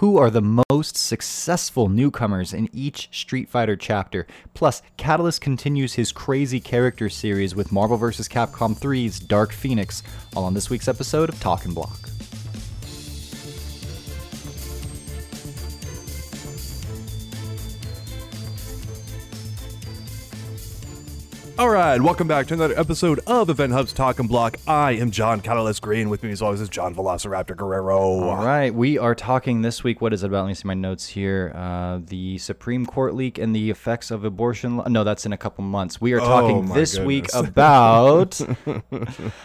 who are the most successful newcomers in each Street Fighter chapter. Plus, Catalyst continues his crazy character series with Marvel vs. Capcom 3's Dark Phoenix, all on this week's episode of Talkin' Block. All right, welcome back to another episode of Event Hub's Talking Block. I am John Catalyst Green. With me, as always, is John Velociraptor Guerrero. All right, we are talking this week. What is it about? Let me see my notes here. Uh, the Supreme Court leak and the effects of abortion. Law. No, that's in a couple months. We are talking my this week goodness. about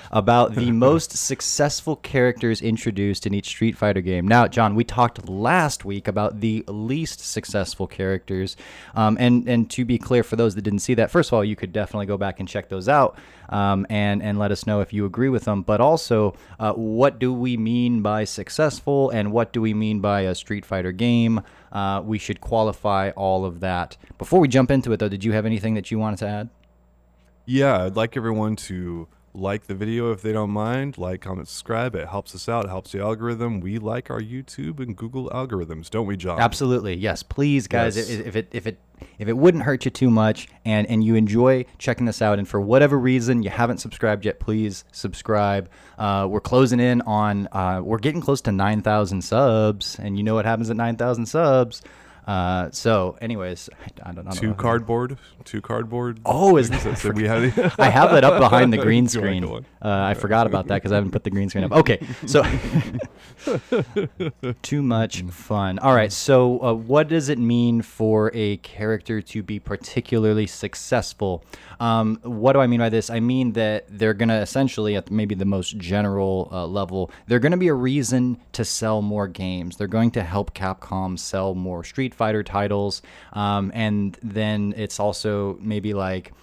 about the most successful characters introduced in each Street Fighter game. Now, John, we talked last week about the least successful characters, um, and and to be clear, for those that didn't see that, first of all, you could definitely go back and check those out, um, and and let us know if you agree with them. But also, uh, what do we mean by successful, and what do we mean by a Street Fighter game? Uh, we should qualify all of that before we jump into it. Though, did you have anything that you wanted to add? Yeah, I'd like everyone to like the video if they don't mind. Like, comment, subscribe. It helps us out. It helps the algorithm. We like our YouTube and Google algorithms, don't we, John? Absolutely, yes. Please, guys, Yes. if it if it if it wouldn't hurt you too much, and and you enjoy checking this out, and for whatever reason you haven't subscribed yet, please subscribe. Uh, we're closing in on uh, we're getting close to nine thousand subs, and you know what happens at nine thousand subs. Uh, so, anyways, I, I don't know. Two cardboard. Two cardboard. Oh, is that- that we had? I have that up behind the green screen. Uh, I forgot about that because I haven't put the green screen up. Okay, so too much fun. All right, so uh, what does it mean for a character to be particularly successful? Um, what do I mean by this? I mean that they're going to essentially, at maybe the most general uh, level, they're going to be a reason to sell more games. They're going to help Capcom sell more Street Fighter titles, um, and then it's also maybe like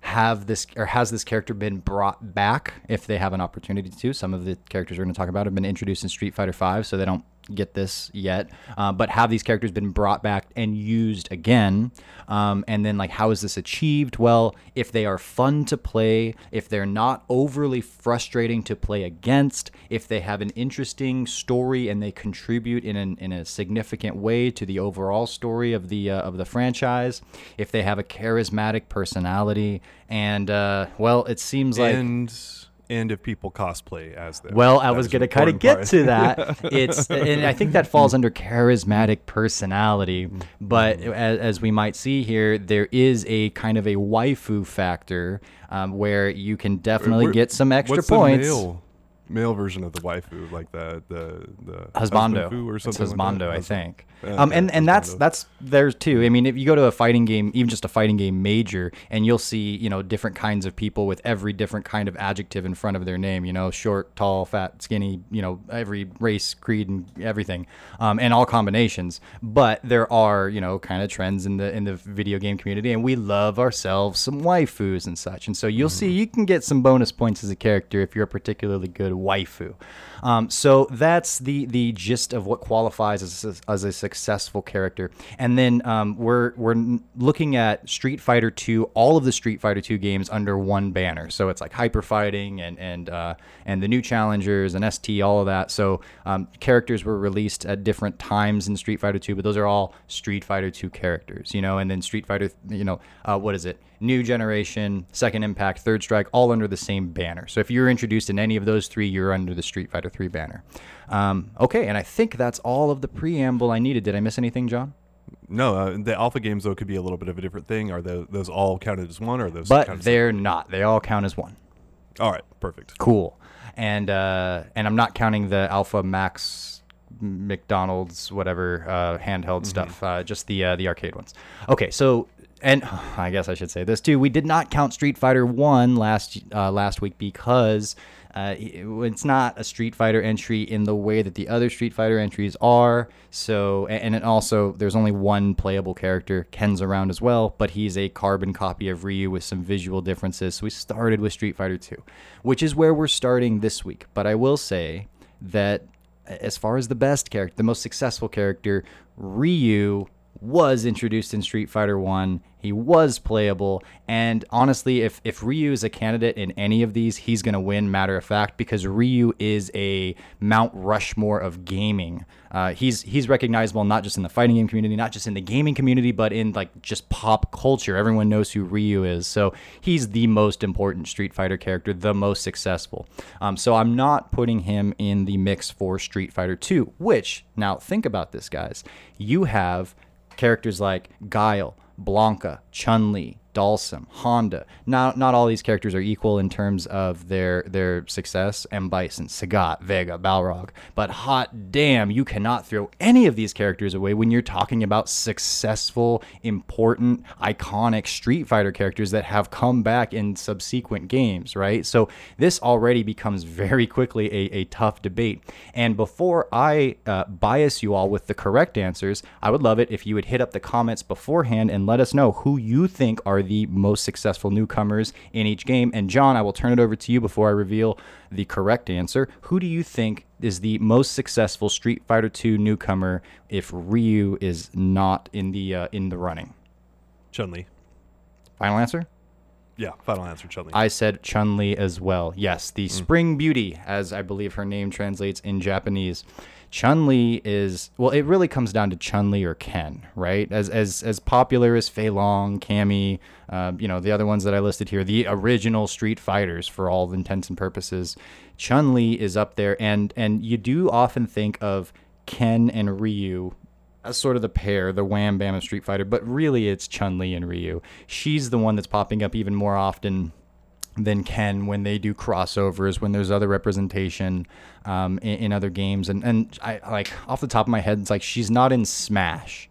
have this or has this character been brought back if they have an opportunity to? Some of the characters we're going to talk about have been introduced in street fighter 5 so they don't get this yet uh, but have these characters been brought back and used again? Um, and then like how is this achieved? Well if they are fun to play if they're not overly frustrating to play against if they have an interesting story and they contribute in, an, in a significant way to the overall story of the uh, of the franchise if they have a charismatic personality and uh, well it seems like and and if people cosplay as them. well, I That was going to kind of get part. to that. It's and I think that falls under charismatic personality, but Mm-hmm. as, as we might see here, there is a kind of a waifu factor um, where you can definitely Where- get some extra points. The male, male version of the waifu, like the the the Husbando husbando or It's something. like? I think. Yeah, um, and and that's Husbando. that's there too. I mean, if you go to a fighting game, even just a fighting game major, and you'll see you know different kinds of people with every different kind of adjective in front of their name. You know, short, tall, fat, skinny. You know, every race, creed, and everything, um, and all combinations. But there are you know kind of trends in the in the video game community, and we love ourselves some waifus and such. And so you'll see Mm-hmm. you can get some bonus points as a character if you're a particularly good waifu. Um, so that's the the gist of what qualifies as a, as a successful character. And then um, we're we're looking at Street Fighter 2, all of the Street Fighter 2 games under one banner. So it's like Hyper Fighting and and uh, and the new challengers and ST, all of that. So um, characters were released at different times in Street Fighter 2, but those are all Street Fighter 2 characters, you know. And then Street Fighter, you know, uh, what is it? New Generation, Second Impact, Third Strike, all under the same banner. So if you're introduced in any of those three, you're under the Street Fighter 3 banner. Um, okay, and I think that's all of the preamble I needed. Did I miss anything, John? No, uh, the alpha games though could be a little bit of a different thing. Are those, those all counted as one, or those? But they're not. They all count as one. all right, perfect. Cool. And uh, and I'm not counting the Alpha Max McDonald's whatever uh, handheld stuff. Uh, just the uh, the arcade ones. Okay, so and I guess I should say this too. We did not count Street Fighter One last uh, last week because uh, it's not a Street Fighter entry in the way that the other Street Fighter entries are. So and it also there's only one playable character. Ken's around as well, but he's a carbon copy of Ryu with some visual differences. So we started with Street Fighter Two, which is where we're starting this week. But I will say that as far as the best character, the most successful character, Ryu was introduced in Street Fighter 1. He was playable. And honestly, if, if Ryu is a candidate in any of these, he's going to win, matter of fact, because Ryu is a Mount Rushmore of gaming. Uh, he's he's recognizable not just in the fighting game community, not just in the gaming community, but in like just pop culture. Everyone knows who Ryu is. So he's the most important Street Fighter character, the most successful. Um, so I'm not putting him in the mix for Street Fighter 2, which, now think about this, guys. You have characters like Guile, Blanka, Chun Li, Dhalsim, Honda. Not not all these characters are equal in terms of their their success. M Bison, Sagat, Vega, Balrog. But hot damn, you cannot throw any of these characters away when you're talking about successful, important, iconic Street Fighter characters that have come back in subsequent games, right? So this already becomes very quickly a, a tough debate. And before I uh, bias you all with the correct answers, I would love it if you would hit up the comments beforehand and let us know who you think are the most successful newcomers in each game. And John, I will turn it over to you before I reveal the correct answer. Who do you think is the most successful Street Fighter II newcomer if Ryu is not in the uh, in the running? Chun Li. Final answer? Yeah, final answer, Chun Li. I said Chun Li as well. Yes, the Spring Beauty, as I believe her name translates in Japanese. Chun Li is well, it really comes down to Chun Li or Ken, right? As as as popular as Fei Long, Cammy, uh, you know, the other ones that I listed here, the original Street Fighters for all intents and purposes. Chun Li is up there, and and you do often think of Ken and Ryu as sort of the pair, the wham bam of Street Fighter, but really it's Chun Li and Ryu. She's the one that's popping up even more often than Ken when they do crossovers, when there's other representation um, in, in, other games. And, and I like off the top of my head, it's like she's not in Smash.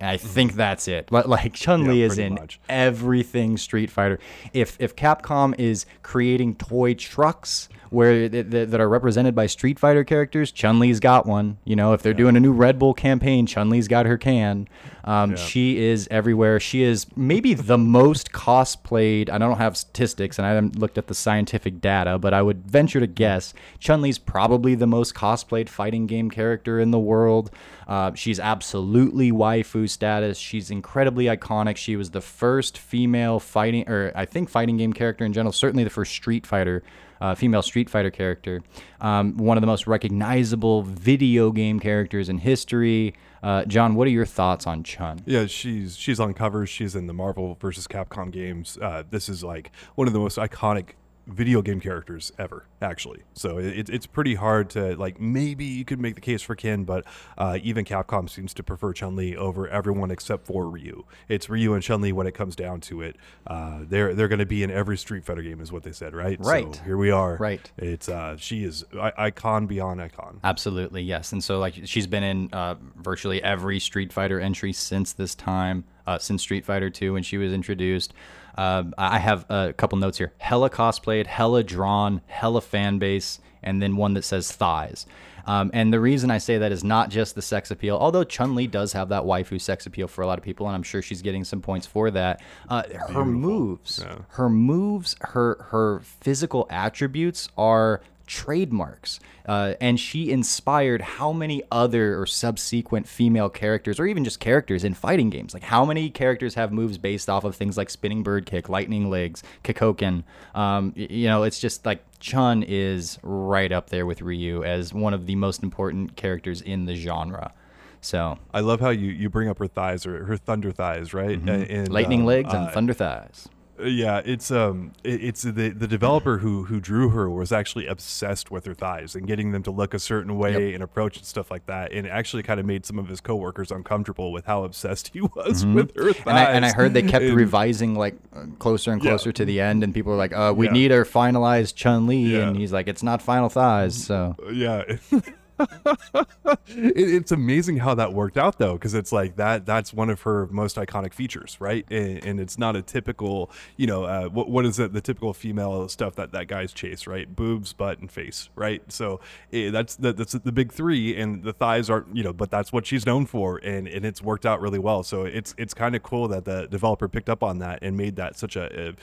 I think that's it. But like Chun Li Yeah, is in much. everything Street Fighter. If if Capcom is creating toy trucks where th- th- that are represented by Street Fighter characters, Chun Li's got one. You know, if they're doing a new Red Bull campaign, Chun Li's got her can. Um, Yeah. She is everywhere. She is maybe the most cosplayed. I don't have statistics and I haven't looked at the scientific data, but I would venture to guess Chun Li's probably the most cosplayed fighting game character in the world. Uh, she's absolutely waifu status. She's incredibly iconic. She was the first female fighting, or I think fighting game character in general, certainly the first Street Fighter. Uh, female Street Fighter character, um, one of the most recognizable video game characters in history. Uh, John, what are your thoughts on Chun? Yeah, she's she's on covers. She's in the Marvel versus Capcom games. Uh, this is like one of the most iconic video game characters ever, actually. So it, it's pretty hard to like. Maybe you could make the case for Ken, but uh, even Capcom seems to prefer Chun Li over everyone except for Ryu. It's Ryu and Chun Li when it comes down to it. Uh, they're they're going to be in every Street Fighter game, is what they said, right? Right. So here we are. Right. It's uh, she is icon beyond icon. Absolutely, yes. And so, like, she's been in uh, virtually every Street Fighter entry since this time, uh, since Street Fighter 2 when she was introduced. Uh, I have a couple notes here hella cosplayed, hella drawn, hella fan base, and then one that says thighs. Um, and the reason I say that is not just the sex appeal, although Chun Li does have that waifu sex appeal for a lot of people, and I'm sure she's getting some points for that. Uh, her moves, Yeah. her moves, her her physical attributes are trademarks. Uh, and she inspired how many other or subsequent female characters, or even just characters in fighting games? Like, how many characters have moves based off of things like spinning bird kick, lightning legs, Kikoken? Um, you know, it's just like Chun is right up there with Ryu as one of the most important characters in the genre. So, I love how you, you bring up her thighs or her thunder thighs, right? And, Mm-hmm. lightning um, legs and uh, thunder thighs. Yeah, it's um, it, it's the the developer who who drew her was actually obsessed with her thighs and getting them to look a certain way and approach and stuff like that, and it actually kind of made some of his coworkers uncomfortable with how obsessed he was with her thighs. Mm-hmm. And I, and I heard they kept And- revising like closer and Yeah. closer to the end, and people were like, uh, "We Yeah. need our finalized Chun Li," Yeah. and he's like, "It's not final thighs." So yeah it, it's amazing how that worked out though because it's like that that's one of her most iconic features right? And, and it's not a typical you know uh, what, what is it the typical female stuff that that guys chase right? Boobs butt and face right? So eh, that's the, that's the big three and the thighs aren't you know but that's what she's known for and, and it's worked out really well. So it's it's kind of cool that the developer picked up on that and made that such a, a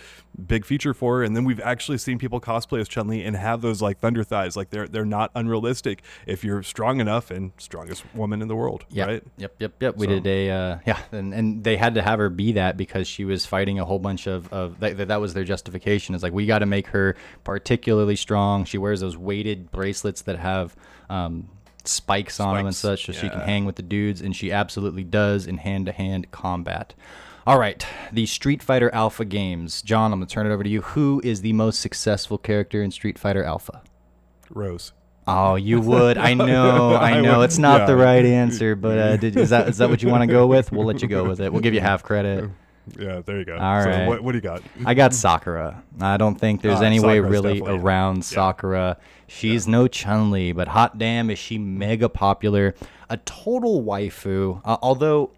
big feature for her. And then we've actually seen people cosplay as Chun-Li and have those like thunder thighs. Like they're they're not unrealistic if you're strong enough and strongest woman in the world, Yep. right? Yep. Yep. Yep. We So- did a uh, yeah, and, and they had to have her be that because she was fighting a whole bunch of of that, that was their justification. Is like we got to make her particularly strong. She wears those weighted bracelets that have um, spikes on them and such, so she can hang with the dudes, and she absolutely does in hand to hand combat. All right, the Street Fighter Alpha games. John, I'm gonna turn it over to you. Who is the most successful character in Street Fighter Alpha? Rose. Oh, you would. I know. I know. It's not the right answer, but uh, did, is that is that what you want to go with? We'll let you go with it. We'll give you half credit. Yeah, there you go. All so right. what, what do you got? I got Sakura. I don't think there's Ah, any way really around yeah. Sakura. She's no Chun Li, but hot damn, is she mega popular. A total waifu. Uh, although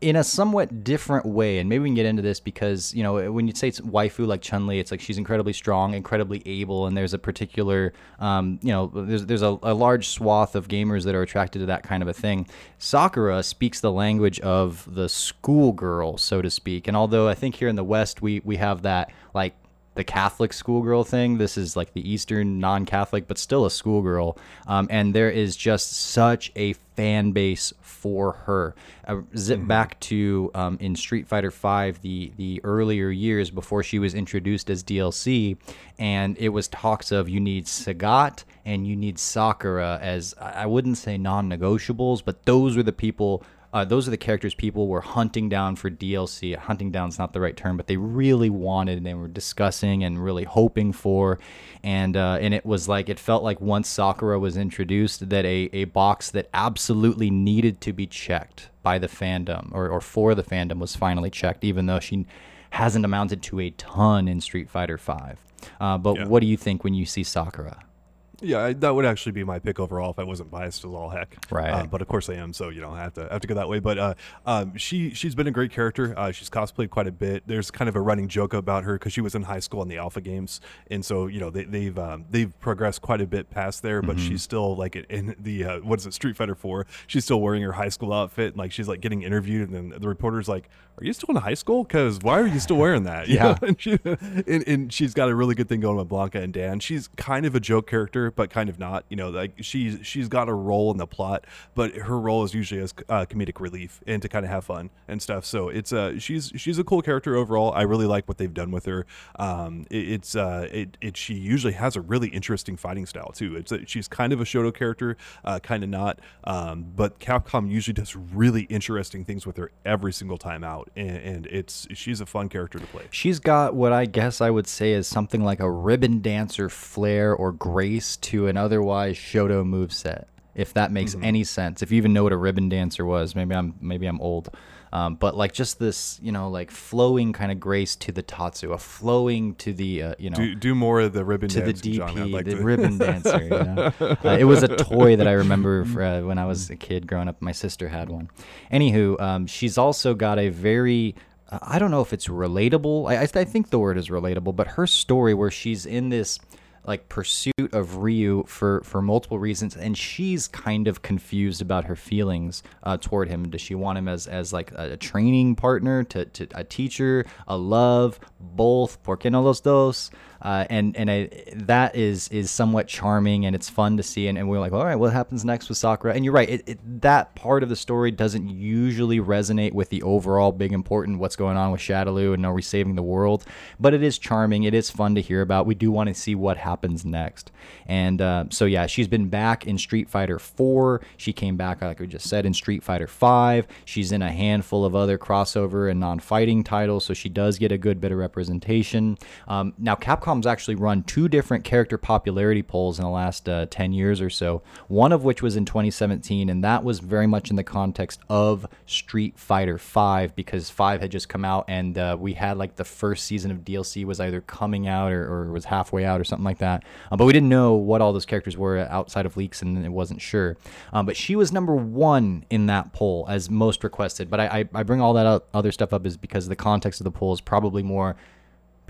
in a somewhat different way, and maybe we can get into this because you know when you say it's waifu like Chun Li, it's like she's incredibly strong, incredibly able, and there's a particular, um, you know, there's there's a, a large swath of gamers that are attracted to that kind of a thing. Sakura speaks the language of the schoolgirl, so to speak, and although I think here in the West we we have that like the Catholic schoolgirl thing. This is like the Eastern non-Catholic, but still a schoolgirl. Um, and there is just such a fan base for her. Uh, zip back to um, in Street Fighter V, the the earlier years before she was introduced as DLC, and it was talks of you need Sagat and you need Sakura as I I wouldn't say non-negotiables, but those were the people uh, those are the characters people were hunting down for DLC. Hunting down's not the right term, but they really wanted and they were discussing and really hoping for. And uh, and it was like it felt like once Sakura was introduced, that a, a box that absolutely needed to be checked by the fandom or, or for the fandom was finally checked, even though she hasn't amounted to a ton in Street Fighter Five. Uh, but Yeah. what do you think when you see Sakura? Yeah, I- that would actually be my pick overall if I wasn't biased as all heck. Right. Uh, but of course I am, so you know I have to I have to go that way. But uh, um, she she's been a great character. Uh, she's cosplayed quite a bit. There's kind of a running joke about her because she was in high school in the Alpha games, and so you know they, they've um, they've progressed quite a bit past there. But she's still like in the uh, what is it Street Fighter Four? She's still wearing her high school outfit, and like she's like getting interviewed, and then the reporter's like, "Are you still in high school? Because why are you still wearing that?" Yeah. and, she, and, and she's got a really good thing going with Blanka and Dan. She's kind of a joke character, but kind of not. You know, like she's she's got a role in the plot, but her role is usually as uh, comedic relief and to kind of have fun and stuff. So it's uh she's she's a cool character overall. I really like what they've done with her. Um, it, it's uh it, it she usually has a really interesting fighting style too. It's a, she's kind of a Shoto character, uh, kind of not. Um, but Capcom usually does really interesting things with her every single time out, and, and it's she's a fun character to play. She's got what I guess I would say is something like a ribbon dancer flair or grace to an otherwise Shoto moveset, if that makes mm-hmm. any sense. If you even know what a ribbon dancer was, maybe I'm maybe I'm old. Um, but like just this, you know, like flowing kind of grace to the Tatsu, a flowing to the, uh, you know, Do, do more of the ribbon to the. DP, like the to- ribbon dancer. You know? uh, it was a toy that I remember for, uh, when I was a kid growing up. My sister had one. Anywho, um, she's also got a very uh, I don't know if it's relatable. I, I, I think the word is relatable, but her story where she's in this like pursuit of Ryu for for multiple reasons, and she's kind of confused about her feelings uh, toward him. Does she want him as as like a, a training partner, to, to a teacher, a love, both? ¿Por qué no los dos? Uh, and and I, that is is somewhat charming and it's fun to see. And, and we're like, all right, what happens next with Sakura? And you're right, it, it, that part of the story doesn't usually resonate with the overall big important what's going on with Shadaloo and are we saving the world? But it is charming. It is fun to hear about. We do want to see what happens next. And uh, so yeah, she's been back in Street Fighter 4. She came back, like we just said, in Street Fighter 5. She's in a handful of other crossover and non-fighting titles, so she does get a good bit of representation. Um, now, Actually run two different character popularity polls in the last uh, 10 years or so. One of which was in 2017, and that was very much in the context of Street Fighter V because 5 had just come out, and uh, we had like the first season of DLC was either coming out or, or was halfway out or something like that. Uh, but we didn't know what all those characters were outside of leaks, and it wasn't sure. Um, but she was number one in that poll as most requested. But I, I, I bring all that out, other stuff up is because the context of the poll is probably more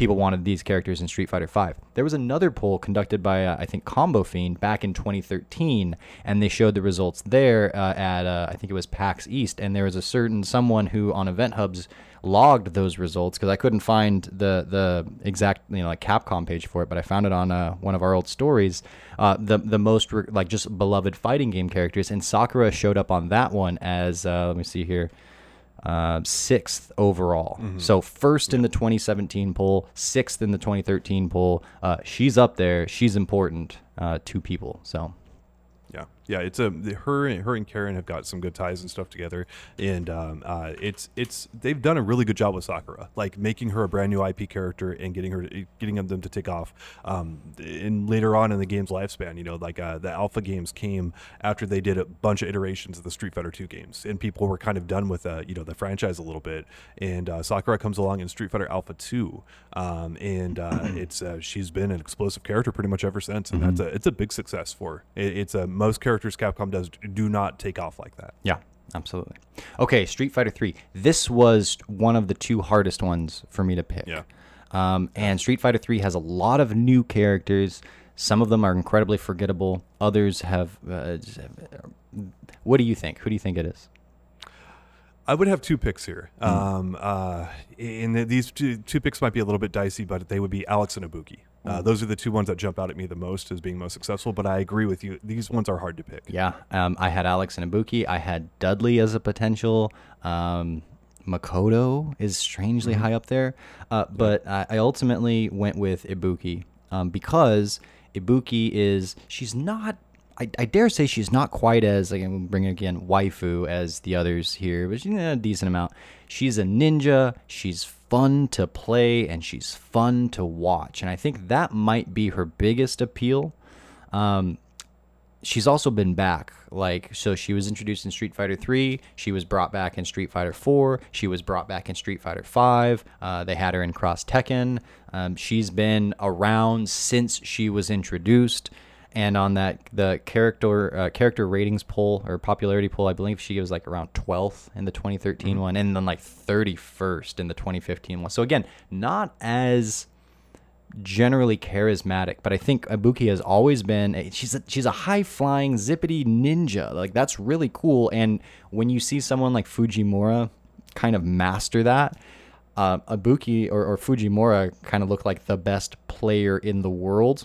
people wanted these characters in Street Fighter V. There was another poll conducted by uh, I think Combo Fiend back in 2013, and they showed the results there uh, at uh, I think it was PAX East, and there was a certain someone who on Event Hubs logged those results because I couldn't find the the exact you know like Capcom page for it, but I found it on uh, one of our old stories. Uh, the the most re- like just beloved fighting game characters, and Sakura showed up on that one as uh, let me see here. Uh, sixth overall. So first in the 2017 poll, sixth in the 2013 poll. Uh, she's up there. She's important uh, to people. So Yeah. It's a her and her and Karin have got some good ties and stuff together, and um, uh, it's it's they've done a really good job with Sakura, like making her a brand new IP character and getting her getting them to take off. Um, and later on in the game's lifespan, you know, like uh, the alpha games came after they did a bunch of iterations of the Street Fighter Two games, and people were kind of done with uh, you know the franchise a little bit. And uh, Sakura comes along in Street Fighter Alpha Two, um, and uh, it's uh, she's been an explosive character pretty much ever since, and that's a it's a big success for. her. It, it's a most characters Capcom does do not take off like that. Yeah, absolutely. Okay, Street Fighter 3. This was one of the two hardest ones for me to pick. Yeah. Um, and Street Fighter 3 has a lot of new characters. Some of them are incredibly forgettable. Others have. Uh, what do you think? Who do you think it is? I would have two picks here. Um, uh, and th- these two, two picks might be a little bit dicey, but they would be Alex and Ibuki. Uh, those are the two ones that jump out at me the most as being most successful. But I agree with you; these ones are hard to pick. Yeah, um, I had Alex and Ibuki. I had Dudley as a potential. Um, Makoto is strangely high up there, uh, but I, I ultimately went with Ibuki um, because Ibuki is she's not. I, I dare say she's not quite as like I'm bringing again waifu as the others here, but she's a decent amount. She's a ninja. She's fun to play and she's fun to watch, and I think that might be her biggest appeal. Um, she's also been back. Like, so she was introduced in Street Fighter 3. She was brought back in Street Fighter 4. She was brought back in Street Fighter 5. Uh, they had her in Cross Tekken. Um, she's been around since she was introduced. And on that, the character uh, character ratings poll or popularity poll, I believe she was like around 12th in the 2013 one, and then like 31st in the 2015 one. So again, not as generally charismatic, but I think Ibuki has always been a, she's a, she's a high flying zippity ninja. Like that's really cool. And when you see someone like Fujimura kind of master that, uh, Ibuki or, or Fujimura kind of look like the best player in the world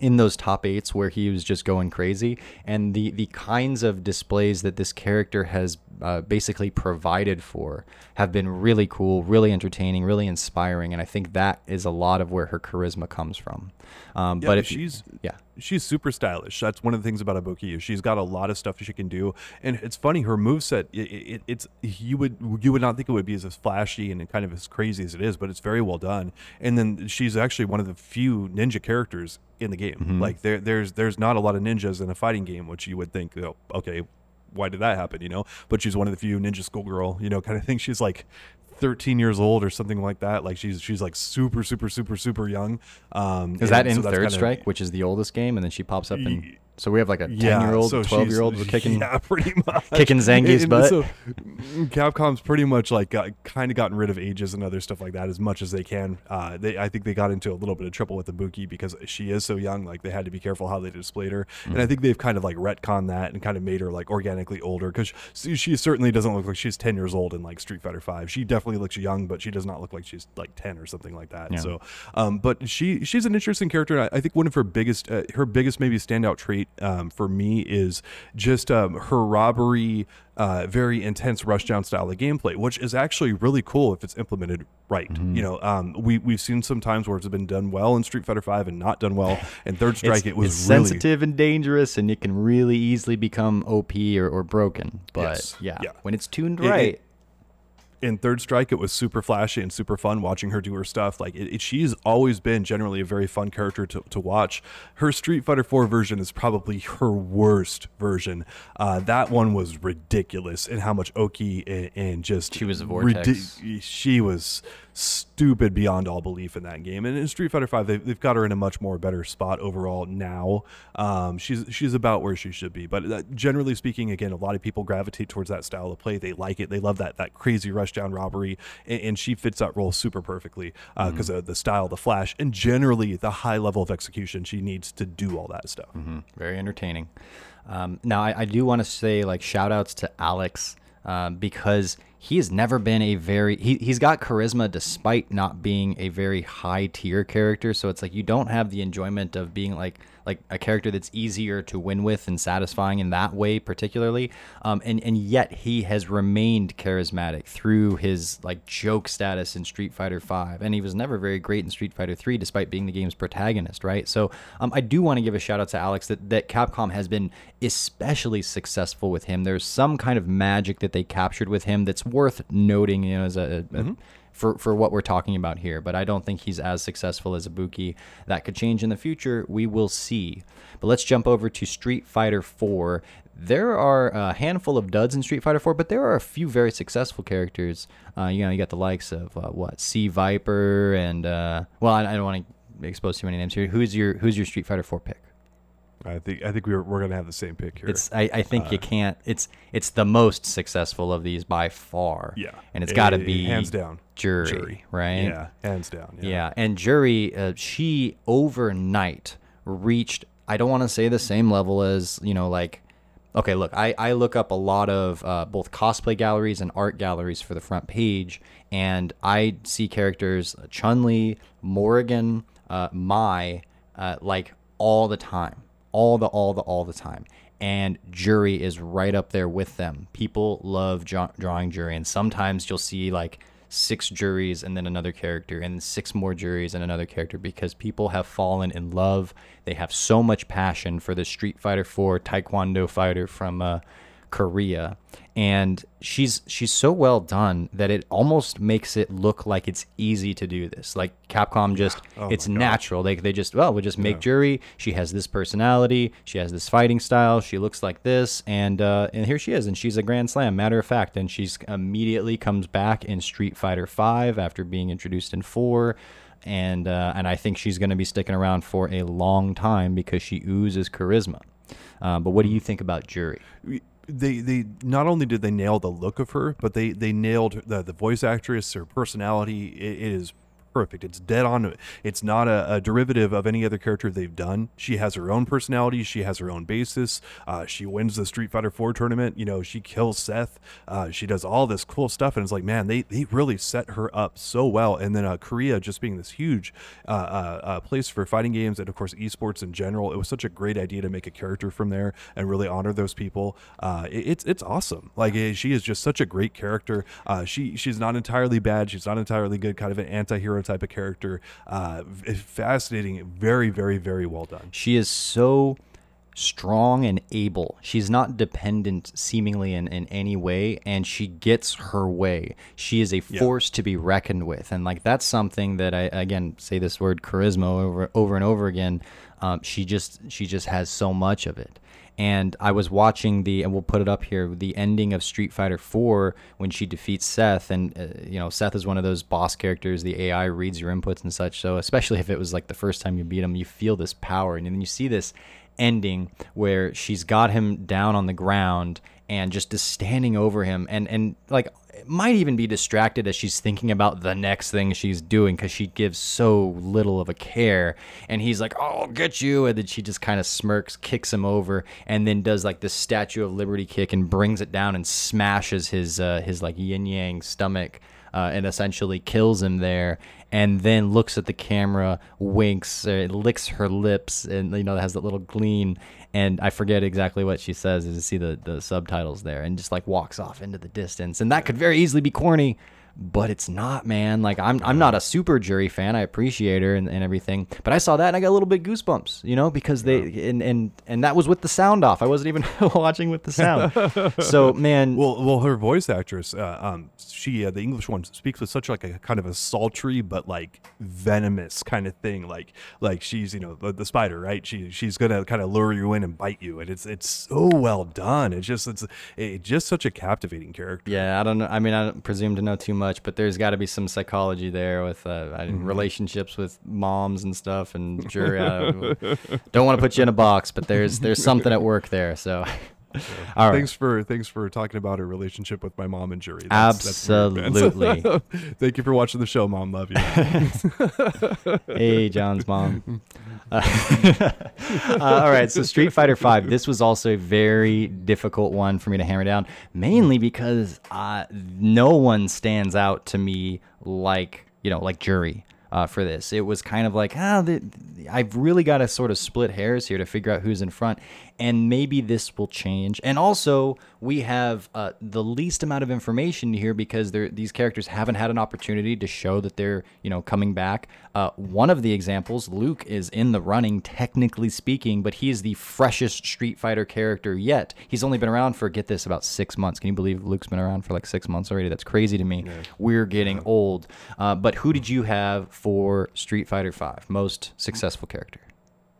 in those top eights where he was just going crazy. And the the kinds of displays that this character has uh, basically provided for have been really cool really entertaining really inspiring and i think that is a lot of where her charisma comes from um, Yeah, but if she's yeah she's super stylish. That's one of the things about Ibuki is she's got a lot of stuff she can do, and it's funny her moveset. It, it, it's you would you would not think it would be as flashy and kind of as crazy as it is, but it's very well done. And then she's actually one of the few ninja characters in the game. Like there there's there's not a lot of ninjas in a fighting game, which you would think, oh, okay, why did that happen? You know, but she's one of the few ninja schoolgirl, you know, kind of thing. She's like 13 years old or something like that. Like she's she's like super super super super young. Um, is that in so third kinda- strike which is the oldest game and then she pops up and Ye- so we have like a 10 Yeah, year old so 12 year old kicking yeah, pretty much kicking Zangief's And butt. So Capcom's pretty much like kind of gotten rid of ages and other stuff like that as much as they can. Uh, they I think they got into a little bit of trouble with the Buki because she is so young. Like they had to be careful how they displayed her, and I think they've kind of like retconned that and kind of made her like organically older because she, she certainly doesn't look like she's ten years old in like Street Fighter Five. She definitely looks young, but she does not look like she's like ten or something like that. Yeah. So, um, but she she's an interesting character. I, I think one of her biggest uh, her biggest maybe standout trait um, for me is just um, her robbery. Uh, very intense rushdown style of gameplay, which is actually really cool if it's implemented right. You know, um, we we've seen some times where it's been done well in Street Fighter Five and not done well. And Third Strike, it was it's really sensitive and dangerous and it can really easily become op or, or broken but Yes. yeah, Yeah. when it's tuned It- it- right in Third Strike, it was super flashy and super fun watching her do her stuff. Like it, it, she's always been generally a very fun character to, to watch. Her Street Fighter 4 version is probably her worst version. Uh, that one was ridiculous in how much Oki and, and just She was a vortex. she was stupid beyond all belief in that game. And in Street Fighter Five, they've, they've got her in a much more better spot overall now. Um, she's she's about where she should be. But uh, generally speaking, again, a lot of people gravitate towards that style of play. They like it. They love that that crazy rush down robbery, and, and she fits that role super perfectly because Mm-hmm. of the style, the flash, and generally the high level of execution she needs to do all that stuff. Mhm. Very entertaining. Um, now, I, I do want to say like shout outs to Alex um, because he has never been a very he, he's got charisma despite not being a very high tier character. So it's like you don't have the enjoyment of being like like a character that's easier to win with and satisfying in that way particularly. Um, and and yet he has remained charismatic through his like joke status in Street Fighter Five, and he was never very great in Street Fighter Three, despite being the game's protagonist, right? So um, I do want to give a shout out to Alex that that Capcom has been especially successful with him. There's some kind of magic that they captured with him that's worth noting, you know, as a, a for, for what we're talking about here, but I don't think he's as successful as Ibuki. That could change in the future. We will see. But let's jump over to Street Fighter 4. There are a handful of duds in Street Fighter 4, but there are a few very successful characters. Uh, you know, you got the likes of uh, what C. Viper and uh, well, I, I don't want to expose too many names here. Who's your Who's your Street Fighter 4 pick? I think I think we're we're gonna have the same pick here. It's I, I think you can't. It's it's the most successful of these by far. yeah, and it's got to be hands down Juri, Juri, right? Yeah, hands down. Yeah, and Juri, uh, she overnight reached. I don't want to say the same level as you know, like. Okay, look, I, I look up a lot of uh, both cosplay galleries and art galleries for the front page, and I see characters Chun Li, Morrigan, uh, Mai, uh, like all the time, all the all the all the time, and Juri is right up there with them. People love draw- drawing Juri, and sometimes you'll see like six Juris and then another character and six more Juris and another character because people have fallen in love. They have so much passion for the Street Fighter 4 Taekwondo fighter from uh, Korea. And she's she's so well done that it almost makes it look like it's easy to do this. Like Capcom just it's natural. Like they just well, we'll just make Juri. She has this personality, she has this fighting style, she looks like this, and uh, and here she is, and she's a grand slam, matter of fact. And she's immediately comes back in Street Fighter Five after being introduced in four. And uh, and I think she's going to be sticking around for a long time because she oozes charisma. Uh, but what do you think about Juri? They they not only did they nail the look of her, but they they nailed the the voice actress, her personality. It, it is perfect. It's dead on. It's not a, a derivative of any other character they've done. She has her own personality. She has her own basis. Uh, she wins the Street Fighter 4 tournament. You know, she kills Seth. Uh, she does all this cool stuff, and it's like, man, they they really set her up so well. And then uh, Korea just being this huge uh, uh, uh, place for fighting games and of course esports in general. It was such a great idea to make a character from there and really honor those people. It- it's it's awesome. Like eh, she is just such a great character. She she's not entirely bad. She's not entirely good. Kind of an anti-hero type of character. Uh, fascinating. Very very very well done. She is so strong and able. She's not dependent seemingly in, in any way and she gets her way. She is a force to be reckoned with. And like that's something that I again say this word charisma over over and over again. Um, she just she just has so much of it. And I was watching the, and we'll put it up here, the ending of Street Fighter 4 when she defeats Seth. And, uh, you know, Seth is one of those boss characters. The AI reads your inputs and such. So, especially if it was like the first time you beat him, you feel this power. And then you see this ending where she's got him down on the ground and just is standing over him and and like might even be distracted as she's thinking about the next thing she's doing because she gives so little of a care. And he's like oh i'll get you. And then she just kind of smirks kicks him over and then does like the statue of liberty kick and brings it down and smashes his uh, his like yin yang stomach uh, and essentially kills him there and then looks at the camera winks uh, licks her lips and you know has that little gleam. And i forget exactly what she says is to see the, the subtitles there and just like walks off into the distance. And that could very easily be corny but it's not man like i'm, I'm not a super Juri fan i appreciate her and, and everything but i saw that and i got a little bit goosebumps you know because they and, and and that was with the sound off i wasn't even watching with the sound so man Well, well, her voice actress, uh, um, she uh, the English one speaks with such like a kind of a sultry but like venomous kind of thing. Like like she's you know the, the spider, right? She she's gonna kind of lure you in and bite you, and it's it's so well done. It's just it's it, just such a captivating character. Yeah, I don't know. I mean, I don't presume to know too much, but there's got to be some psychology there with uh, Mm-hmm. relationships with moms and stuff. And Juri, I don't want to put you in a box, but there's there's something at work there. So, All right. Thanks for thanks for talking about her relationship with my mom and Juri. That's- that's. Absolutely. Thank you for watching the show, mom. Love you. hey, John's mom. Uh, uh, all right, so Street Fighter Five. This was also a very difficult one for me to hammer down, mainly because uh, no one stands out to me like you know like Juri. Uh, for this, it was kind of like, ah, the, I've really got to sort of split hairs here to figure out who's in front, and maybe this will change. And also, we have uh, the least amount of information here because these characters haven't had an opportunity to show that they're, you know, coming back. Uh, one of the examples, Luke, is in the running, technically speaking, but he is the freshest Street Fighter character yet. He's only been around for, get this, about six months. Can you believe Luke's been around for like six months already? That's crazy to me. We're getting old. Uh, but who did you have for Street Fighter Five? Most successful character?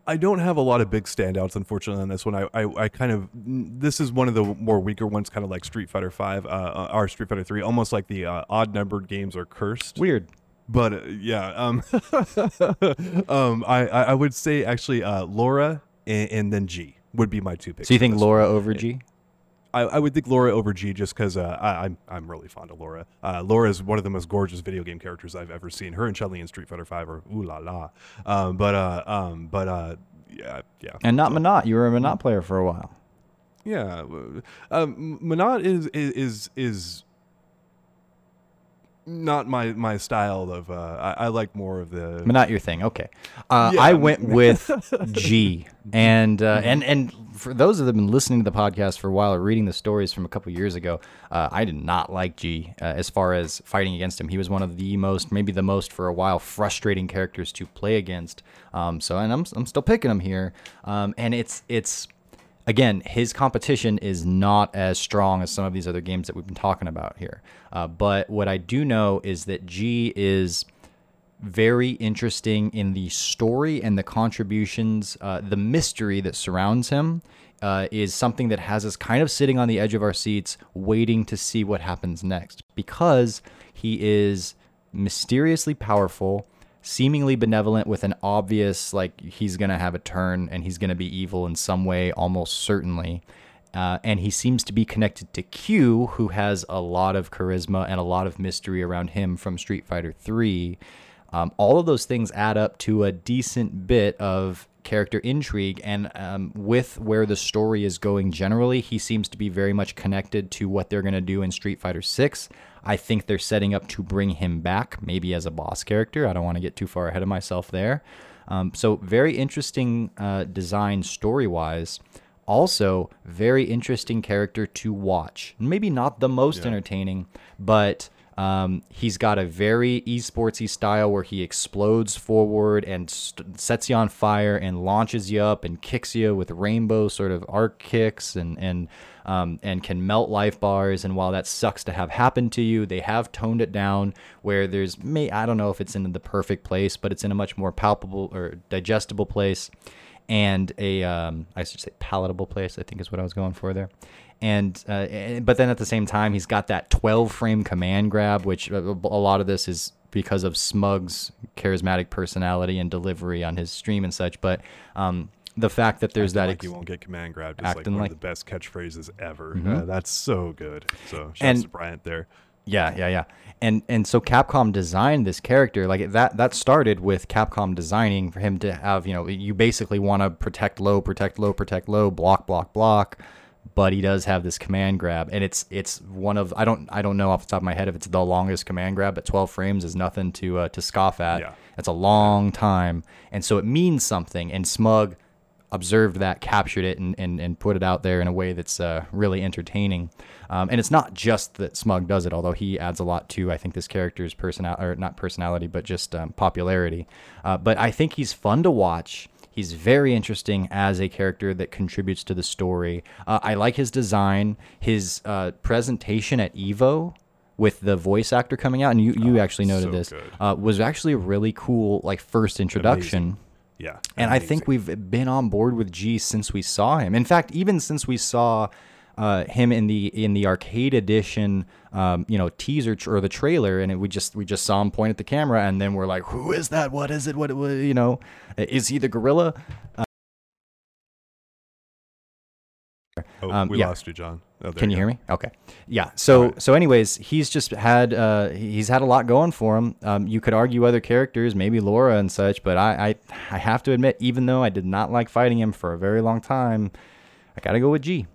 I don't have a lot of big standouts, unfortunately, on this one. I, I, I kind of this is one of the more weaker ones, kind of like Street Fighter Five, uh, or Street Fighter Three, almost like the uh, odd numbered games are cursed. Weird. But uh, yeah, um, um, I, I I would say actually uh, Laura and, and then G would be my two picks. So you think this Laura over G? I, I would think Laura over G just because uh, I, I'm I'm really fond of Laura. Uh, Laura is one of the most gorgeous video game characters I've ever seen. Her and Chun Li in Street Fighter Five are ooh la la. Um, but uh, um, but uh, yeah, yeah, And not Menat. You were a Menat player for a while. yeah. Um, Menat is is is is not my my style of. Uh, I, I like more of the. Not your thing. Okay. Uh, Yeah. I went with G, and uh, and and for those that have been listening to the podcast for a while or reading the stories from a couple years ago, uh, I did not like G uh, as far as fighting against him. He was one of the most, maybe the most for a while, frustrating characters to play against. Um, so, and I'm I'm still picking him here, um, and it's it's again, his competition is not as strong as some of these other games that we've been talking about here. Uh, but what I do know is that G is very interesting in the story and the contributions, uh, the mystery that surrounds him. Uh, is something that has us kind of sitting on the edge of our seats, waiting to see what happens next, because he is mysteriously powerful, seemingly benevolent, with an obvious like he's gonna have a turn and he's gonna be evil in some way, almost certainly. Uh, and he seems to be connected to Q, who has a lot of charisma and a lot of mystery around him from Street Fighter 3. Um, all of those things add up to a decent bit of character intrigue. And um, with where the story is going generally, he seems to be very much connected to what they're going to do in Street Fighter 6. I think they're setting up to bring him back, maybe as a boss character. I don't want to get too far ahead of myself there. Um, so, very interesting uh, design story wise. Also, very interesting character to watch. Maybe not the most entertaining, but um, he's got a very esportsy style where he explodes forward and st- sets you on fire and launches you up and kicks you with rainbow sort of arc kicks and and um, and can melt life bars. And while that sucks to have happen to you, they have toned it down where there's may I don't know if it's in the perfect place, but it's in a much more palpable or digestible place and a um, I should say palatable place. I think is what I was going for there. And, uh, but then at the same time, he's got that 12 frame command grab, which a, a lot of this is because of Smug's charismatic personality and delivery on his stream and such. But um, the fact that there's that like ex- you won't get command grabbed is like one like- of the best catchphrases ever. Mhm. Uh, that's so good. So shouts And- to Bryant there. Yeah, yeah, yeah. And and so Capcom designed this character like that that started with Capcom designing for him to have, you know, you basically want to protect low, protect low, protect low, block, block, block, but he does have this command grab and it's it's one of I don't I don't know off the top of my head if it's the longest command grab, but 12 frames is nothing to uh, to scoff at. Yeah. That's a long time. And so it means something and Smug observed that, captured it, and, and, and put it out there in a way that's uh, really entertaining. Um, and it's not just that Smug does it, although he adds a lot to, I think, this character's personality, or not personality, but just um, popularity. Uh, but I think he's fun to watch. He's very interesting as a character that contributes to the story. Uh, I like his design, his uh, presentation at Evo with the voice actor coming out, and you, you actually noted so this, uh, was actually a really cool, like, first introduction. Yeah. And I think we've been on board with G since we saw him. In fact, even since we saw uh, him in the in the arcade edition, um, you know, teaser tr- or the trailer, and it, we just we just saw him point at the camera, and then we're like, "Who is that? What is it? What, what you know? Is he the gorilla?" Oh, Um, we yeah. lost you, John. Oh, Can you hear me? Okay. Yeah. So Alright. so anyways, he's just had uh he's had a lot going for him. Um, you could argue other characters, maybe Laura and such, but I, I I have to admit, even though I did not like fighting him for a very long time, I gotta go with G.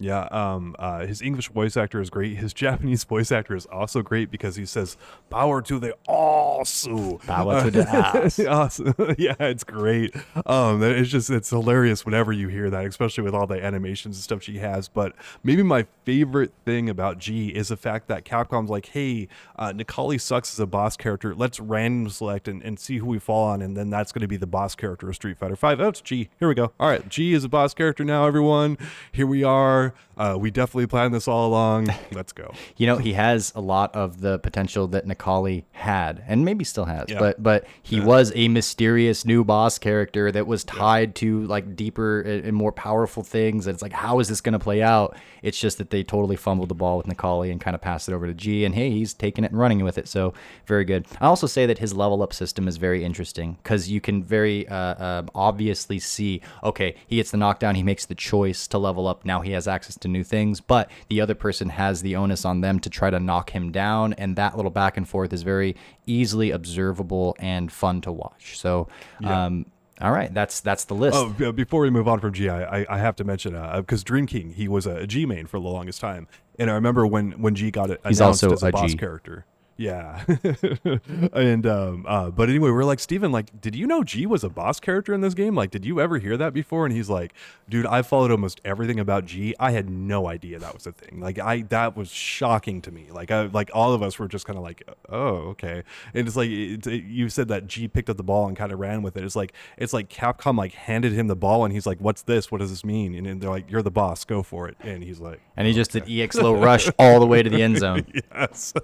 Yeah, um, uh, his English voice actor is great. His Japanese voice actor is also great because he says "power to the asu." Power to the ass. Awesome. yeah, it's great. Um, it's just it's hilarious whenever you hear that, especially with all the animations and stuff she has. But maybe my favorite thing about G is the fact that Capcom's like, "Hey, uh, Necalli sucks as a boss character. Let's random select and, and see who we fall on, and then that's going to be the boss character of Street Fighter Five. Oh, it's G. Here we go. All right, G is a boss character now. Everyone, here we are. Uh, we definitely planned this all along. Let's go. You know, he has a lot of the potential that Necalli had, and maybe still has. Yeah. But but he was a mysterious new boss character that was tied to like deeper and and more powerful things. And it's like, how is this going to play out? It's just that they totally fumbled the ball with Necalli and kind of passed it over to G. And hey, he's taking it and running with it. So very good. I also say that his level up system is very interesting because you can very uh, uh, obviously see, okay, he gets the knockdown, he makes the choice to level up. Now he has access to new things, but the other person has the onus on them to try to knock him down. And that little back and forth is very easily observable and fun to watch. So, um, all right, that's that's the list. Oh, before we move on from G, I, I, I have to mention because Dream King, he was a G main for the longest time, and I remember when when G got it He's announced also as a, a boss G. character. Yeah, and um, uh, but anyway, we're like Steven, like, did you know G was a boss character in this game? Like, did you ever hear that before? And he's like, dude, I followed almost everything about G. I had no idea that was a thing. Like, I that was shocking to me. Like, I like all of us were just kind of like, oh, okay. And it's like it, it- you said that G picked up the ball and kind of ran with it. It's like it's like Capcom like handed him the ball and he's like, what's this? What does this mean? And then they're like, you're the boss, go for it. And he's like, and he just did EX low rush all the way to the end zone. yes.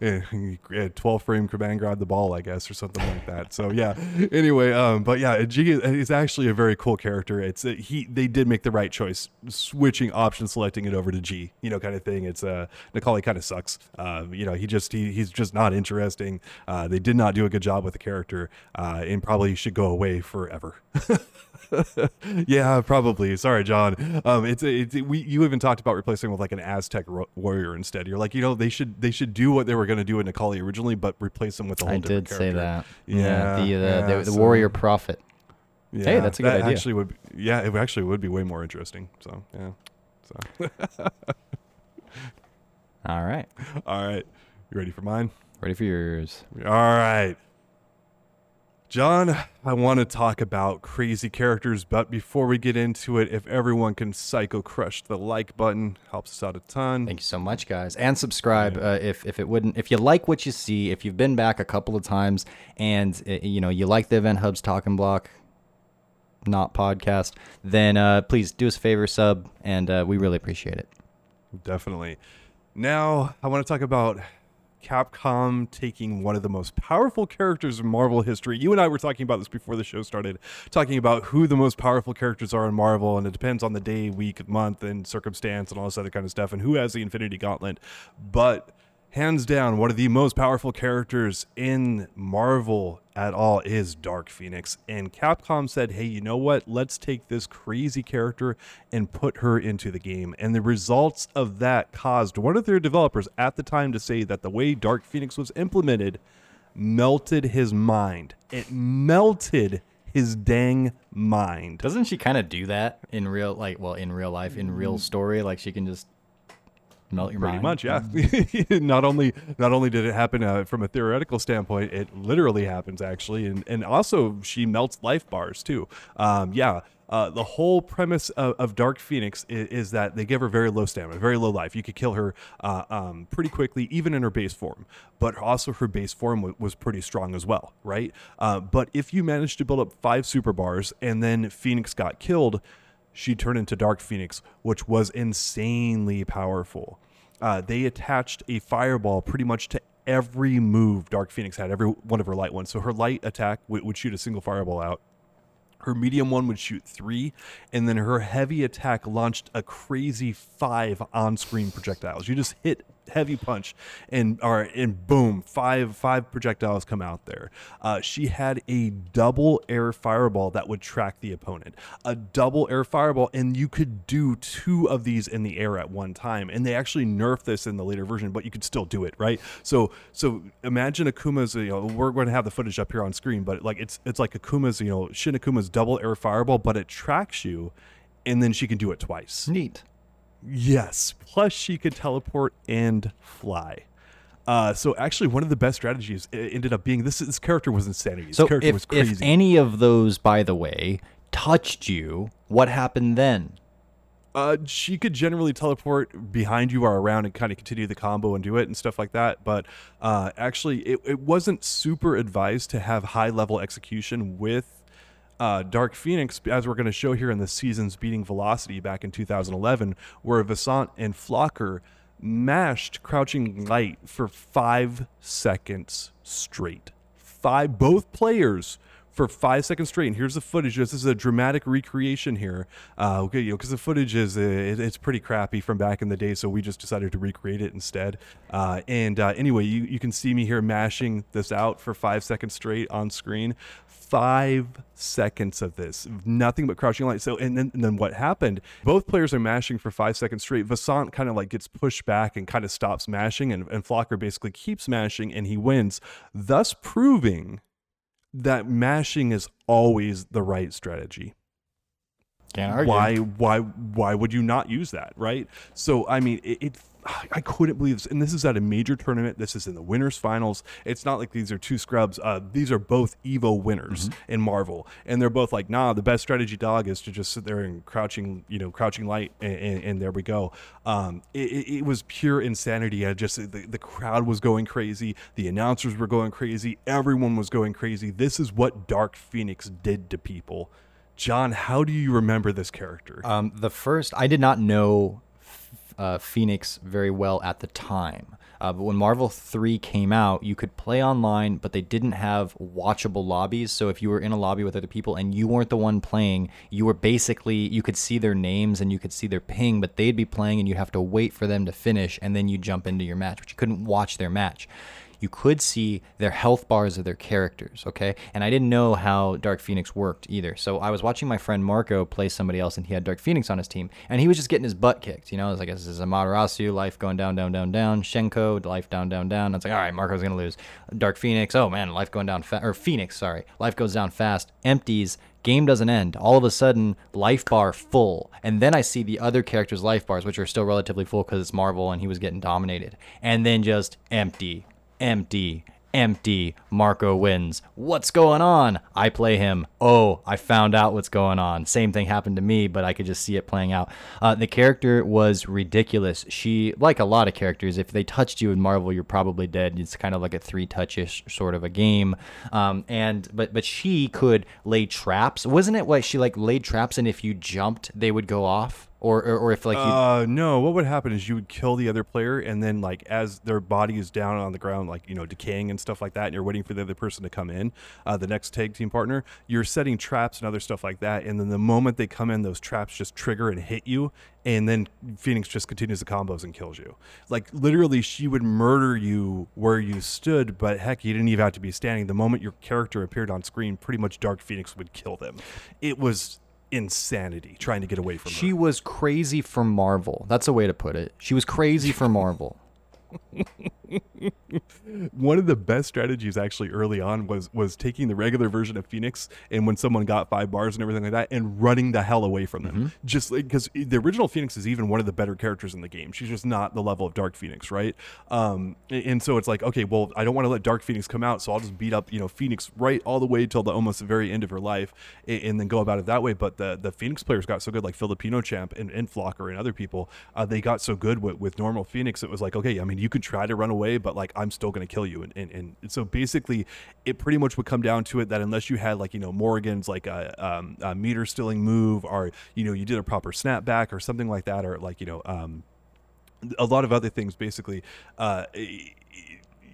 Had 12 frame command grab the ball, I guess, or something like that. So yeah. Anyway, um, but yeah, G is actually a very cool character. It's uh, he they did make the right choice, switching option, selecting it over to G. You know, kind of thing. It's uh, Necalli kind of sucks. Uh, you know, he just he, he's just not interesting. Uh, they did not do a good job with the character, uh, and probably should go away forever. yeah, probably. Sorry, John. Um, it's it's we you even talked about replacing with like an Aztec ro- warrior instead. You're like, you know, they should they should do what they were going to do in Necalli originally, but replace them with a whole I did say character. that. Yeah, the the, yeah, the, the so- warrior prophet. Yeah, Hey, that's a good that idea. Actually, would be, yeah, it actually would be way more interesting. So yeah. So All right, all right, you ready for mine? ready for yours. All right. John, I want to talk about crazy characters, but before we get into it, if everyone can psycho crush the like button, helps us out a ton. Thank you so much, guys, and subscribe uh, if if it wouldn't. If you like what you see, if you've been back a couple of times, and uh, you know you like the Event Hubs Talking Block, not podcast, then uh, please do us a favor, sub, and uh, we really appreciate it. Definitely. Now, I want to talk about Capcom taking one of the most powerful characters in Marvel history. You and I were talking about this before the show started, talking about who the most powerful characters are in Marvel, and it depends on the day, week, month, and circumstance, and all this other kind of stuff, and who has the Infinity Gauntlet. But hands down, one of the most powerful characters in Marvel at all is Dark Phoenix. And Capcom said, hey, you know what? Let's take this crazy character and put her into the game. And the results of that caused one of their developers at the time to say that the way Dark Phoenix was implemented melted his mind. It melted his dang mind. Doesn't she kind of do that in real, like, well, in real life, in real mm. story? Like she can just melt your Pretty mind. much, yeah. not only not only did it happen uh, from a theoretical standpoint, it literally happens actually, and and also she melts life bars too. Um, yeah. Uh, the whole premise of, of Dark Phoenix is, is that they give her very low stamina, very low life. You could kill her uh, um, pretty quickly, even in her base form. But also, her base form w- was pretty strong as well, right? Uh, but if you managed to build up five super bars and then Phoenix got killed, she turned into Dark Phoenix, which was insanely powerful. Uh, they attached a fireball pretty much to every move Dark Phoenix had, every one of her light ones. So her light attack would, would shoot a single fireball out. Her medium one would shoot three, and then her heavy attack launched a crazy five on-screen projectiles. You just hit heavy punch, and or and boom, five five projectiles come out there. Uh, she had a double air fireball that would track the opponent. A double air fireball, and you could do two of these in the air at one time. And they actually nerfed this in the later version, but you could still do it, right? So so imagine Akuma's. You know, we're going to have the footage up here on screen, but like it's it's like Akuma's. You know, Shin Akuma's double air fireball, but it tracks you, and then she can do it twice. Neat. Yes. Plus, she could teleport and fly. Uh, so actually, one of the best strategies ended up being this. This character was insanity. This So character if, was crazy. if any of those, by the way, touched you, what happened then? uh, she could generally teleport behind you or around and kind of continue the combo and do it and stuff like that. But uh, actually, it, it wasn't super advised to have high level execution with uh, Dark Phoenix, as we're going to show here in the season's beating velocity back in 2011, where Viscant and Flocker mashed Crouching Light for five seconds straight. Five, both players for five seconds straight. And here's the footage. This is a dramatic recreation here. Uh, okay, you know, because the footage is uh, it, it's pretty crappy from back in the day, so we just decided to recreate it instead. Uh, and uh, anyway, you, you can see me here mashing this out for five seconds straight on screen. Five seconds of this, nothing but crouching light. So, and then, and then what happened? Both players are mashing for five seconds straight. Viscant kind of like gets pushed back and kind of stops mashing, and, and Flocker basically keeps mashing and he wins, thus proving that mashing is always the right strategy. Can't argue. Why why why would you not use that, right? So I mean it, it I couldn't believe this. And this is at a major tournament. This is in the winners finals. It's not like these are two scrubs. Uh, these are both Evo winners in Marvel. And they're both like, nah, the best strategy dog is to just sit there and crouching, you know, crouching light. And, and, and there we go. Um, it, it- it was pure insanity. I just, the, the crowd was going crazy. The announcers were going crazy. Everyone was going crazy. This is what Dark Phoenix did to people. John, how do you remember this character? Um, the first, I did not know uh, Phoenix very well at the time. Uh, but when Marvel 3 came out, you could play online, but they didn't have watchable lobbies. So if you were in a lobby with other people and you weren't the one playing, you were basically, you could see their names and you could see their ping, but they'd be playing and you'd have to wait for them to finish and then you jump into your match, but you couldn't watch their match you could see their health bars of their characters, okay? And I didn't know how Dark Phoenix worked either. So I was watching my friend Marco play somebody else, and he had Dark Phoenix on his team, and he was just getting his butt kicked. You know, it was like, this is Amaterasu, life going down, down, down, down. Shenko, life down, down, down. It's like, all right, Marco's gonna lose. Dark Phoenix, oh man, life going down fast. Or Phoenix, sorry, life goes down fast. Empties, game doesn't end. All of a sudden, life bar full. And then I see the other characters' life bars, which are still relatively full because it's Marvel and he was getting dominated. And then just empty, empty, empty. Marco wins. What's going on? I play him. Oh, I found out what's going on. Same thing happened to me, but I could just see it playing out. Uh, the character was ridiculous. She, like a lot of characters, if they touched you in Marvel, you're probably dead. It's kind of like a three touchish sort of a game. Um, and but but she could lay traps. Wasn't it like she like laid traps and if you jumped, they would go off? Or, or, or if like you Uh, no. What would happen is you would kill the other player, and then like as their body is down on the ground, like you know decaying and stuff like that, and you're waiting for the other person to come in, uh, the next tag team partner, you're setting traps and other stuff like that, and then the moment they come in, those traps just trigger and hit you, and then Phoenix just continues the combos and kills you. Like literally, she would murder you where you stood, but heck, you didn't even have to be standing. The moment your character appeared on screen, pretty much Dark Phoenix would kill them. It was insanity trying to get away from her. She was crazy for Marvel. That's a way to put it. She was crazy for Marvel. one of the best strategies actually early on was was taking the regular version of Phoenix and when someone got five bars and everything like that and running the hell away from them. Just because the original Phoenix is even one of the better characters in the game. She's just not the level of Dark Phoenix right? Um and- and so it's like okay well I don't want to let Dark Phoenix come out so I'll just beat up you know Phoenix right all the way till the almost the very end of her life and, and then go about it that way. But the the Phoenix players got so good like Filipino champ and, and Flocker and other people uh, they got so good with, with normal Phoenix it was like okay I mean you could try to run away but like I'm still going to kill you. And, and and so basically it pretty much would come down to it that unless you had like you know Morrigan's like a, um, a meter stealing move or you know you did a proper snapback or something like that or like you know um, a lot of other things basically uh,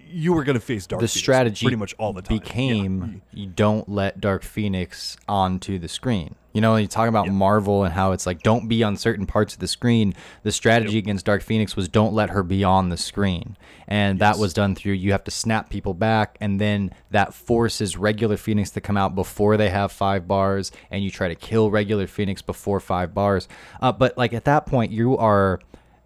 you were going to face Dark the Phoenix strategy pretty much all the time. became you don't let Dark Phoenix onto the screen. You know, you talk about Yeah. Marvel and how it's like don't be on certain parts of the screen. The strategy against Dark Phoenix was don't let her be on the screen. And that was done through you have to snap people back and then that forces regular Phoenix to come out before they have 5 bars and you try to kill regular Phoenix before 5 bars. Uh, but like at that point you are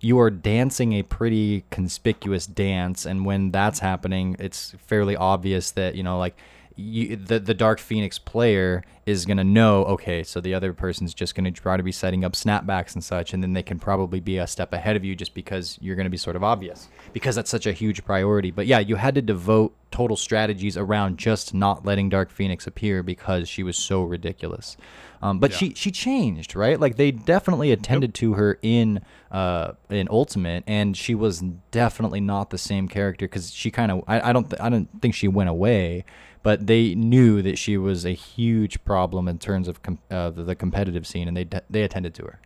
you are dancing a pretty conspicuous dance and when that's happening it's fairly obvious that you know like you, the the dark phoenix player is going to know okay so the other person's just going to try to be setting up snapbacks and such and then they can probably be a step ahead of you just because you're going to be sort of obvious because that's such a huge priority but yeah you had to devote total strategies around just not letting dark phoenix appear because she was so ridiculous um, but Yeah. she she changed, right? Like they definitely attended to her in uh in Ultimate, and she was definitely not the same character because she kind of I, I don't th- I don't think she went away, but they knew that she was a huge problem in terms of com- uh, the, competitive scene, and they they attended to her.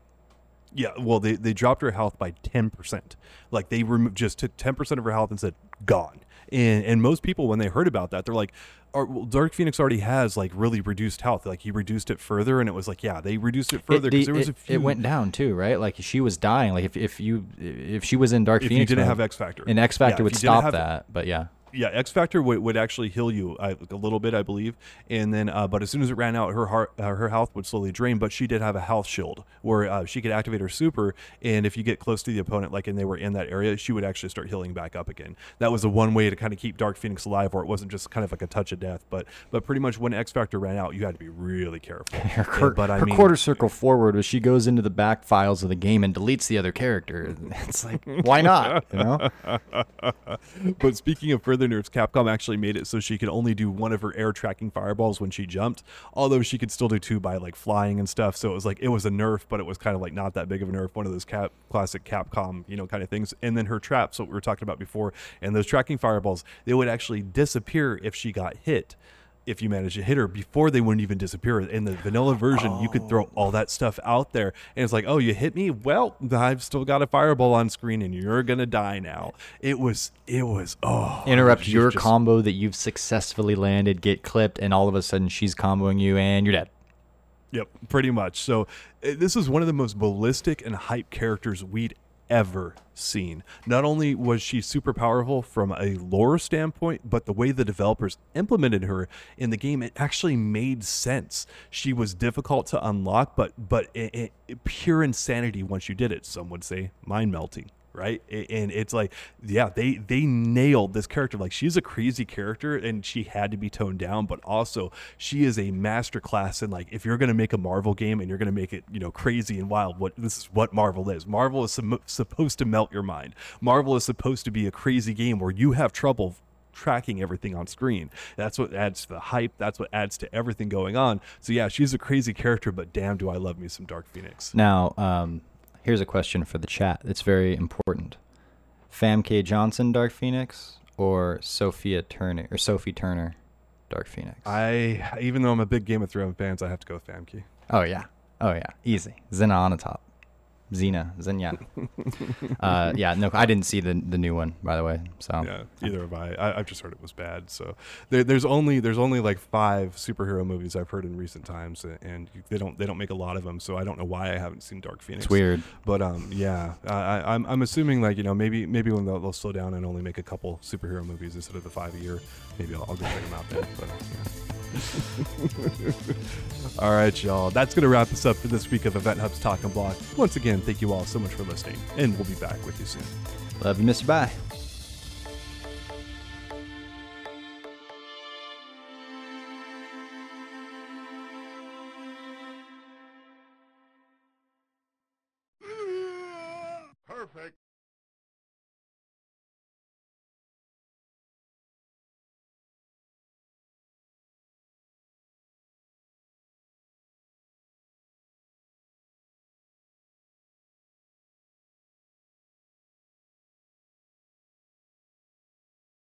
Yeah, well, they, they dropped her health by 10%. Like, they removed just took 10% of her health and said, gone. And, and most people, when they heard about that, they're like, "Are- well, Dark Phoenix already has, like, really reduced health. Like, he reduced it further. And it was like, yeah, they reduced it further It, because the- there was it, a few. it went down too, right? Like she was dying. Like if, if you if she was in Dark if you Phoenix, didn't mode, have X Factor. an X Factor if would stop have- that. But yeah, yeah, X Factor would, would actually heal you a little bit, I believe, and then uh, but as soon as it ran out, her heart uh, her health would slowly drain. But she did have a health shield where uh, she could activate her super, and if you get close to the opponent, like and they were in that area, she would actually start healing back up again. That was the one way to kind of keep Dark Phoenix alive, where it wasn't just kind of like a touch of death. But but pretty much when X Factor ran out, you had to be really careful. her, but I her mean, quarter circle forward was she goes into the back files of the game and deletes the other character. It's like why not? You know? but speaking of further nerfs, Capcom actually made it so she could only do one of her air tracking fireballs when she jumped, although she could still do two by like flying and stuff. So it was like it was a nerf, but it was kind of like not that big of a nerf. One of those cap classic Capcom, you know, kind of things. And then her traps, what we were talking about before, and those tracking fireballs, they would actually disappear if she got hit. If you manage to hit her before they wouldn't even disappear. In the vanilla version, you could throw all that stuff out there, and it's like, oh, you hit me? Well, I've still got a fireball on screen, and you're gonna die now. It was, it was, oh, Interrupt your just- combo that you've successfully landed, get clipped, and all of a sudden she's comboing you and you're dead. Yep, pretty much. So uh, this is one of the most ballistic and hype characters we'd ever seen. Not only was she super powerful from a lore standpoint, but the way the developers implemented her in the game, it actually made sense. She was difficult to unlock, but but it, it, pure insanity once you did it. Some would say mind melting right and it's like yeah they they nailed this character like she's a crazy character and she had to be toned down but also she is a master class in like if you're to make a marvel game and you're to make it you know crazy and wild what this is what marvel is marvel is supposed to melt your mind marvel is supposed to be a crazy game where you have trouble tracking everything on screen. That's what adds to the hype. That's what adds to everything going on. So yeah, she's a crazy character, but damn, do I love me some Dark Phoenix. Now, um, here's a question for the chat. It's very important. Famke Janssen, Dark Phoenix, or Sophia Turner or Sophie Turner, Dark Phoenix? I even though I'm a big Game of Thrones fans, I have to go with Famke. Oh yeah. Oh yeah. Easy. Xenia Onatopp. Xena. Xenia. uh, yeah. No, I didn't see the the new one by the way. So Yeah, either have I. I. I've just heard it was bad. So there, there's only there's only like five superhero movies I've heard in recent times, and they don't they don't make a lot of them. So I don't know why I haven't seen Dark Phoenix. it's weird. But um, yeah, I, I, I'm I'm assuming like you know maybe maybe when they'll, they'll slow down and only make a couple superhero movies instead of the five a year, maybe I'll, I'll go check them out then. But yeah. all right, y'all. That's gonna wrap us up for this week of Event Hub's Talking Block. Once again, thank you all so much for listening, and we'll be back with you soon. Love you, Mr. Bye.